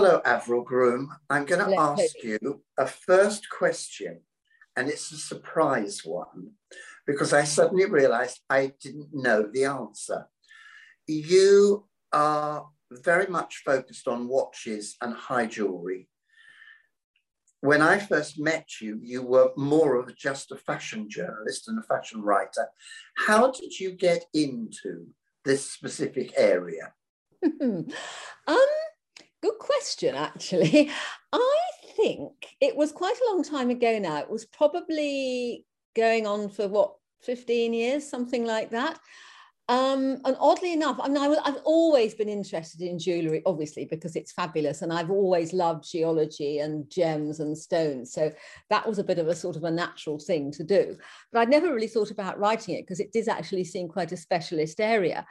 Hello, Avril Groom. I'm going to ask you a first question, and it's a surprise one because I suddenly realized I didn't know the answer. You are very much focused on watches and high jewelry. When I first met you, you were more of just a fashion journalist and a fashion writer. How did you get into this specific area? um, good question, actually. I think it was quite a long time ago now. It was probably going on for what, 15 years, something like that. Um, and oddly enough, I mean, I, have always been interested in jewellery, obviously, because it's fabulous. And I've always loved geology and gems and stones. So that was a bit of a sort of a natural thing to do. But I'd never really thought about writing it because it did actually seem quite a specialist area.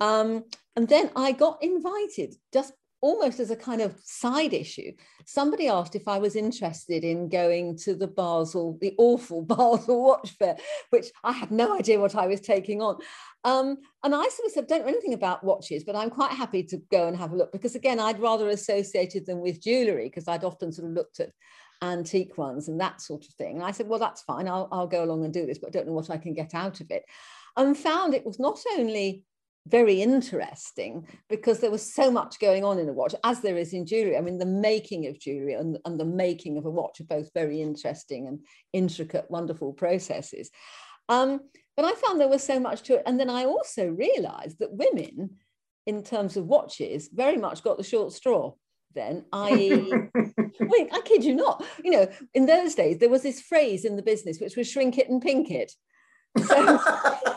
Um, and then I got invited just almost as a kind of side issue. Somebody asked if I was interested in going to the Basel, the awful Basel Watch Fair, which I had no idea what I was taking on. Um, and I sort of said, don't know anything about watches, but I'm quite happy to go and have a look because, again, I'd rather associated them with jewellery because I'd often sort of looked at antique ones and that sort of thing. And I said, well, that's fine. I'll, I'll go along and do this, but I don't know what I can get out of it. And found it was not only very interesting because there was so much going on in a watch, as there is in jewelry. I mean, the making of jewelry and, and the making of a watch are both very interesting and intricate, wonderful processes. Um, but I found there was so much to it. And then I also realized that women, in terms of watches, very much got the short straw then i.e. wait i kid you not you know in those days there was this phrase in the business which was shrink it and pink it so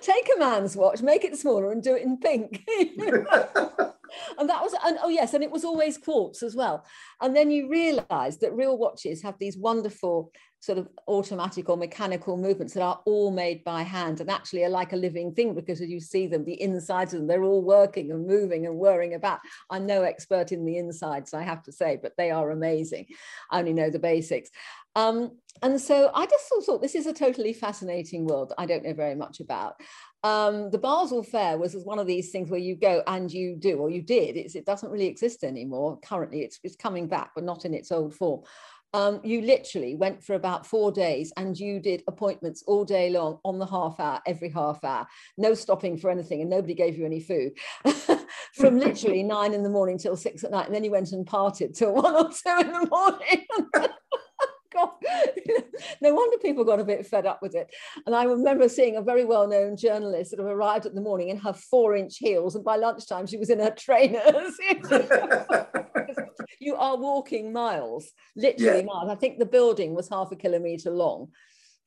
take a man's watch, make it smaller, and do it in pink. and that was, and oh yes, and it was always quartz as well. And then you realize that real watches have these wonderful sort of automatic or mechanical movements that are all made by hand and actually are like a living thing because as you see them, the insides of them, they're all working and moving and whirring about. I'm no expert in the insides, I have to say, but they are amazing. I only know the basics. Um, and so I just thought this is a totally fascinating world I don't know very much about. Um, the Basel Fair was one of these things where you go and you do, or you did. It's, it doesn't really exist anymore. Currently, it's, it's coming back, but not in its old form. Um, you literally went for about four days and you did appointments all day long on the half hour, every half hour, no stopping for anything, and nobody gave you any food from literally nine in the morning till six at night. And then you went and parted till one or two in the morning. God, no wonder people got a bit fed up with it. And I remember seeing a very well known journalist that arrived at the morning in her four inch heels, and by lunchtime she was in her trainers. you are walking miles, literally yeah. miles. I think the building was half a kilometre long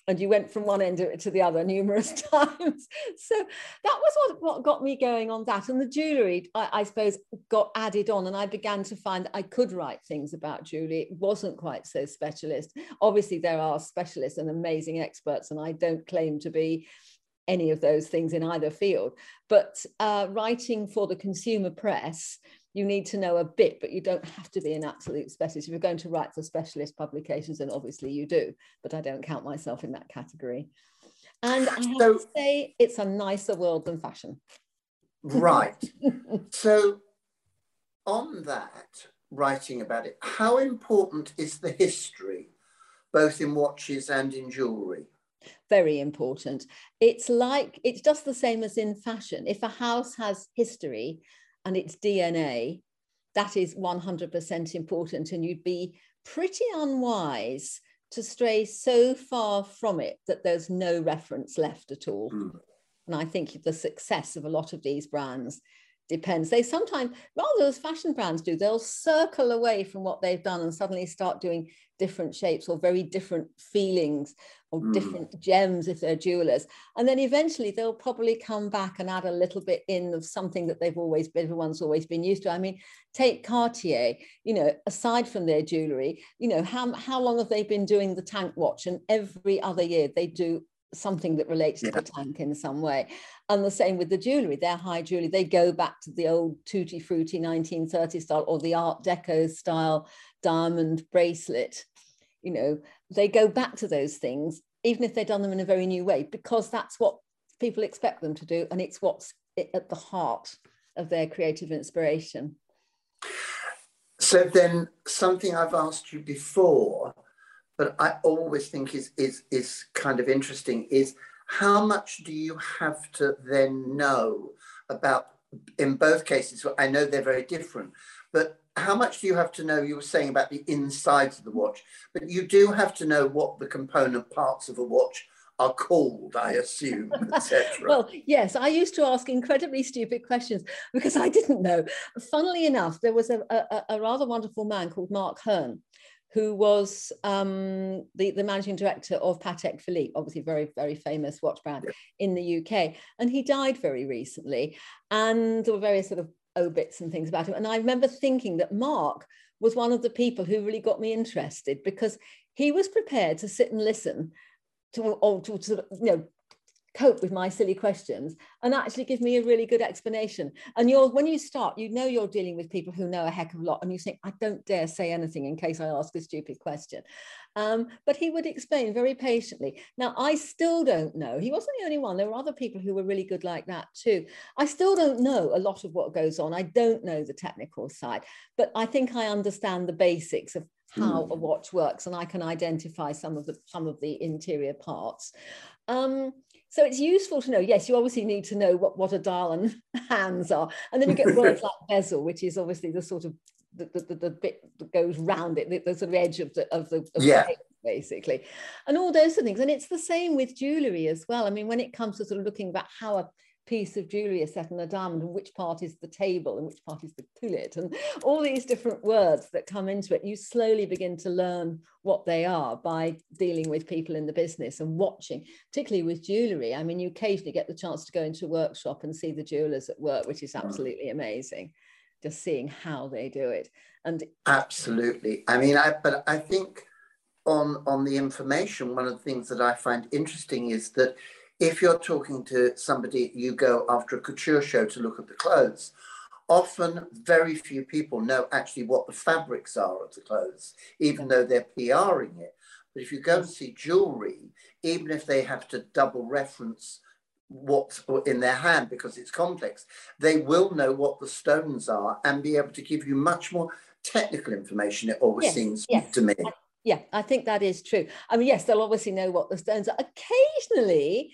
and you went from one end to the other numerous times. So that was what, what got me going on that. And the jewellery, I, I, suppose, got added on, and I began to find I could write things about jewellery. It wasn't quite so specialist. Obviously, there are specialists and amazing experts, and I don't claim to be any of those things in either field. But uh, writing for the consumer press, you need to know a bit, but you don't have to be an absolute specialist. If you're going to write for specialist publications, then obviously you do, but I don't count myself in that category. And I have so, to say, it's a nicer world than fashion. Right. so, on that, writing about it, how important is the history, both in watches and in jewellery? Very important. It's like, it's just the same as in fashion. If a house has history, and its DNA, that is 100% important. And you'd be pretty unwise to stray so far from it that there's no reference left at all. Mm. And I think the success of a lot of these brands depends. They sometimes, rather as fashion brands do, they'll circle away from what they've done and suddenly start doing different shapes or very different feelings or mm. different gems if they're jewelers. And then eventually they'll probably come back and add a little bit in of something that they've always, everyone's always been used to. I mean, take Cartier, you know, aside from their jewelry, you know, how, how long have they been doing the tank watch? And every other year they do something that relates yeah. to the tank in some way. And the same with the jewellery, their high jewellery, they go back to the old tutti frutti 1930 style or the Art Deco style diamond bracelet. You know, they go back to those things, even if they've done them in a very new way, because that's what people expect them to do. And it's what's at the heart of their creative inspiration. So then something I've asked you before, but I always think is is is kind of interesting is how much do you have to then know about in both cases i know they're very different but how much do you have to know you were saying about the insides of the watch but you do have to know what the component parts of a watch are called, I assume, etc. well, yes, I used to ask incredibly stupid questions because I didn't know. Funnily enough, there was a, a, a rather wonderful man called Mark Hearn, who was um, the, the managing director of Patek Philippe, obviously very, very famous watch brand in the UK. And he died very recently. And there were various sort of obits and things about him. And I remember thinking that Mark was one of the people who really got me interested because he was prepared to sit and listen to, or to sort of, you know, cope with my silly questions and actually give me a really good explanation. And you're when you start, you know you're dealing with people who know a heck of a lot, and you think, I don't dare say anything in case I ask a stupid question. Um, but he would explain very patiently. Now, I still don't know. He wasn't the only one. There were other people who were really good like that too. I still don't know a lot of what goes on. I don't know the technical side, but I think I understand the basics of how a hmm. watch works and I can identify some of the some of the interior parts. Um, so it's useful to know, yes, you obviously need to know what, what a dial and hands are. And then you get words like bezel, which is obviously the sort of the, the, the bit that goes round it, the, the, sort of edge of the of the of yeah. The basically, and all those sort of things. And it's the same with jewellery as well. I mean, when it comes to sort of looking about how a piece of jewelry is set on a diamond and which part is the table and which part is the culet and all these different words that come into it you slowly begin to learn what they are by dealing with people in the business and watching particularly with jewelry. I mean you occasionally get the chance to go into a workshop and see the jewelers at work which is mm. absolutely amazing just seeing how they do it. And absolutely. I mean i but i think on on the information one of the things that i find interesting is that if you're talking to somebody, you go after a couture show to look at the clothes. Often, very few people know actually what the fabrics are of the clothes, even though they're PRing it. But if you go and see jewelry, even if they have to double reference what's in their hand because it's complex, they will know what the stones are and be able to give you much more technical information. It always yes, seems yes. to me. Yeah, I think that is true. I mean, yes, they'll obviously know what the stones are. Occasionally,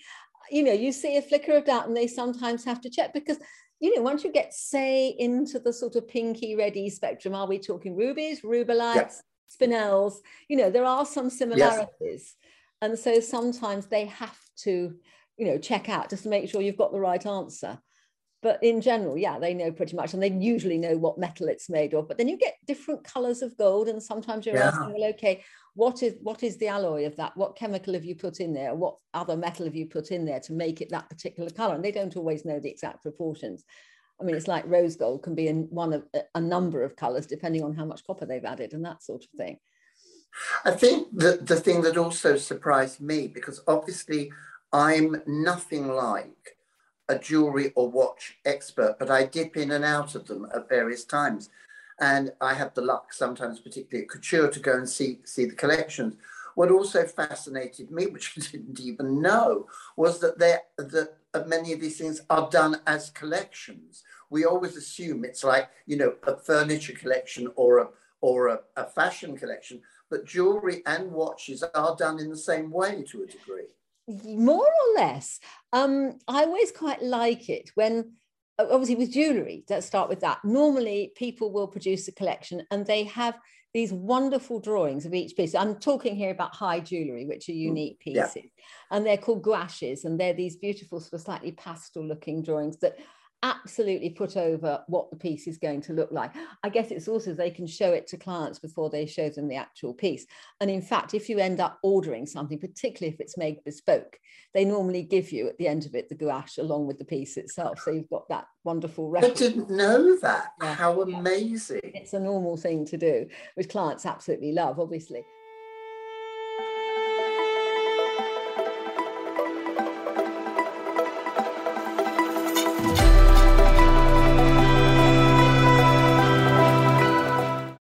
you know, you see a flicker of doubt and they sometimes have to check because, you know, once you get, say, into the sort of pinky ready spectrum, are we talking rubies, rubellites, yes. spinels? You know, there are some similarities. Yes. And so sometimes they have to, you know, check out just to make sure you've got the right answer but in general yeah they know pretty much and they usually know what metal it's made of. But then you get different colors of gold and sometimes you're yeah. asking well okay what is what is the alloy of that? What chemical have you put in there? What other metal have you put in there to make it that particular color? And they don't always know the exact proportions. I mean it's like rose gold can be in one of a number of colors depending on how much copper they've added and that sort of thing. I think that the thing that also surprised me because obviously i'm nothing like a jewelry or watch expert, but I dip in and out of them at various times. And I have the luck sometimes, particularly at Couture, to go and see, see the collections. What also fascinated me, which I didn't even know, was that, that uh, many of these things are done as collections. We always assume it's like, you know, a furniture collection or a, or a, a fashion collection, but jewelry and watches are done in the same way to a degree more or less. Um, I always quite like it when, obviously, with jewelry, let's start with that. Normally, people will produce a collection and they have these wonderful drawings of each piece. I'm talking here about high jewelry, which are mm, unique pieces, yeah. and they're called gouaches, and they're these beautiful, sort of slightly pastel looking drawings that absolutely put over what the piece is going to look like. I guess it's also they can show it to clients before they show them the actual piece. And in fact, if you end up ordering something, particularly if it's made bespoke, they normally give you at the end of it the gouache along with the piece itself. So you've got that wonderful record. I didn't know that. Yeah. How amazing. It's a normal thing to do, which clients absolutely love, obviously.